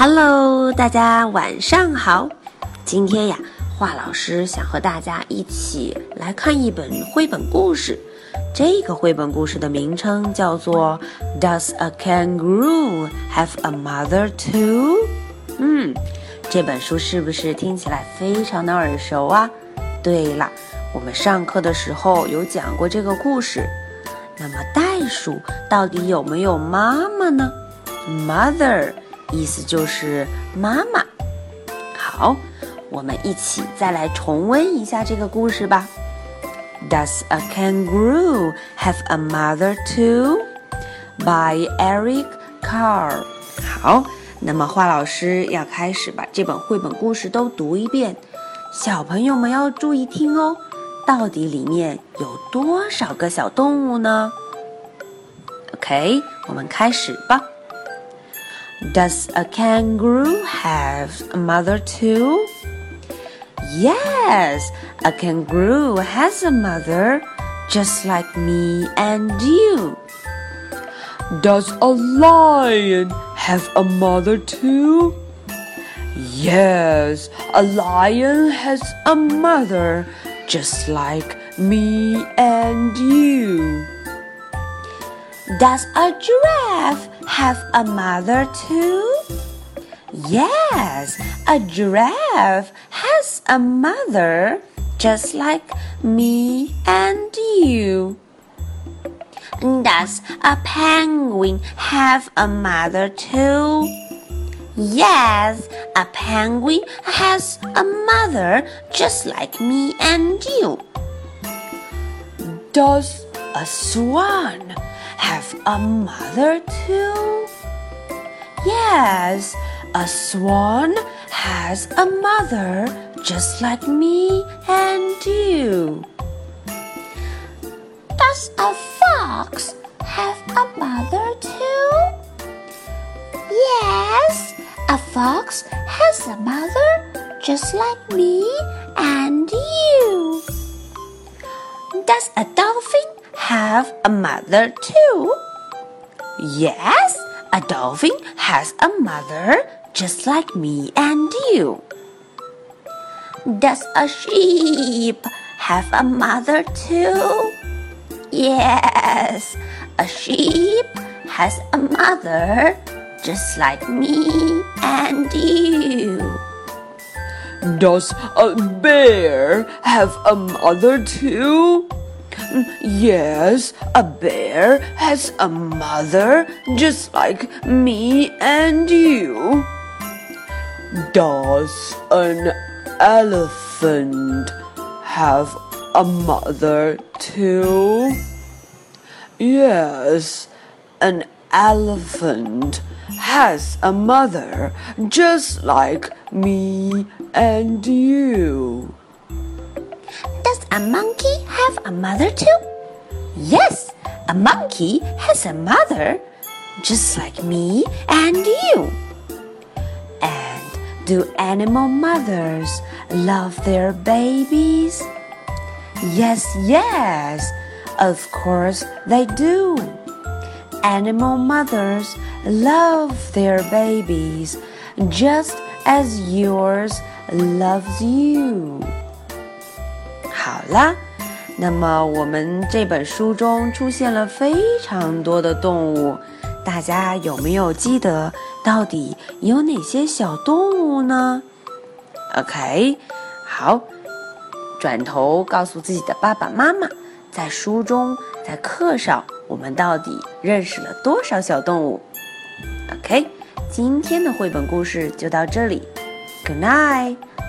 Hello，大家晚上好。今天呀，华老师想和大家一起来看一本绘本故事。这个绘本故事的名称叫做《Does a kangaroo have a mother too》？嗯，这本书是不是听起来非常的耳熟啊？对了，我们上课的时候有讲过这个故事。那么袋鼠到底有没有妈妈呢？Mother 意思就是妈妈。好，我们一起再来重温一下这个故事吧。Does a kangaroo have a mother too? By Eric Carr。好，那么华老师要开始把这本绘本故事都读一遍，小朋友们要注意听哦。到底里面有多少个小动物呢？OK，我们开始吧。Does a kangaroo have a mother too? Yes, a kangaroo has a mother, just like me and you. Does a lion have a mother too? Yes, a lion has a mother, just like me and you. Does a giraffe have a mother too? Yes, a giraffe has a mother just like me and you. Does a penguin have a mother too? Yes, a penguin has a mother just like me and you. Does a swan have a mother too? Yes, a swan has a mother just like me and you. Does a fox have a mother too? Yes, a fox has a mother just like me and you. Does a dolphin have a mother too? Yes, a dolphin has a mother just like me and you. Does a sheep have a mother too? Yes, a sheep has a mother just like me and you. Does a bear have a mother too? Yes, a bear has a mother just like me and you. Does an elephant have a mother too? Yes, an elephant has a mother just like me and you. A monkey have a mother too? Yes, a monkey has a mother just like me and you. And do animal mothers love their babies? Yes, yes, of course they do. Animal mothers love their babies just as yours loves you. 啦，那么我们这本书中出现了非常多的动物，大家有没有记得到底有哪些小动物呢？OK，好，转头告诉自己的爸爸妈妈，在书中，在课上，我们到底认识了多少小动物？OK，今天的绘本故事就到这里，Good night，bye。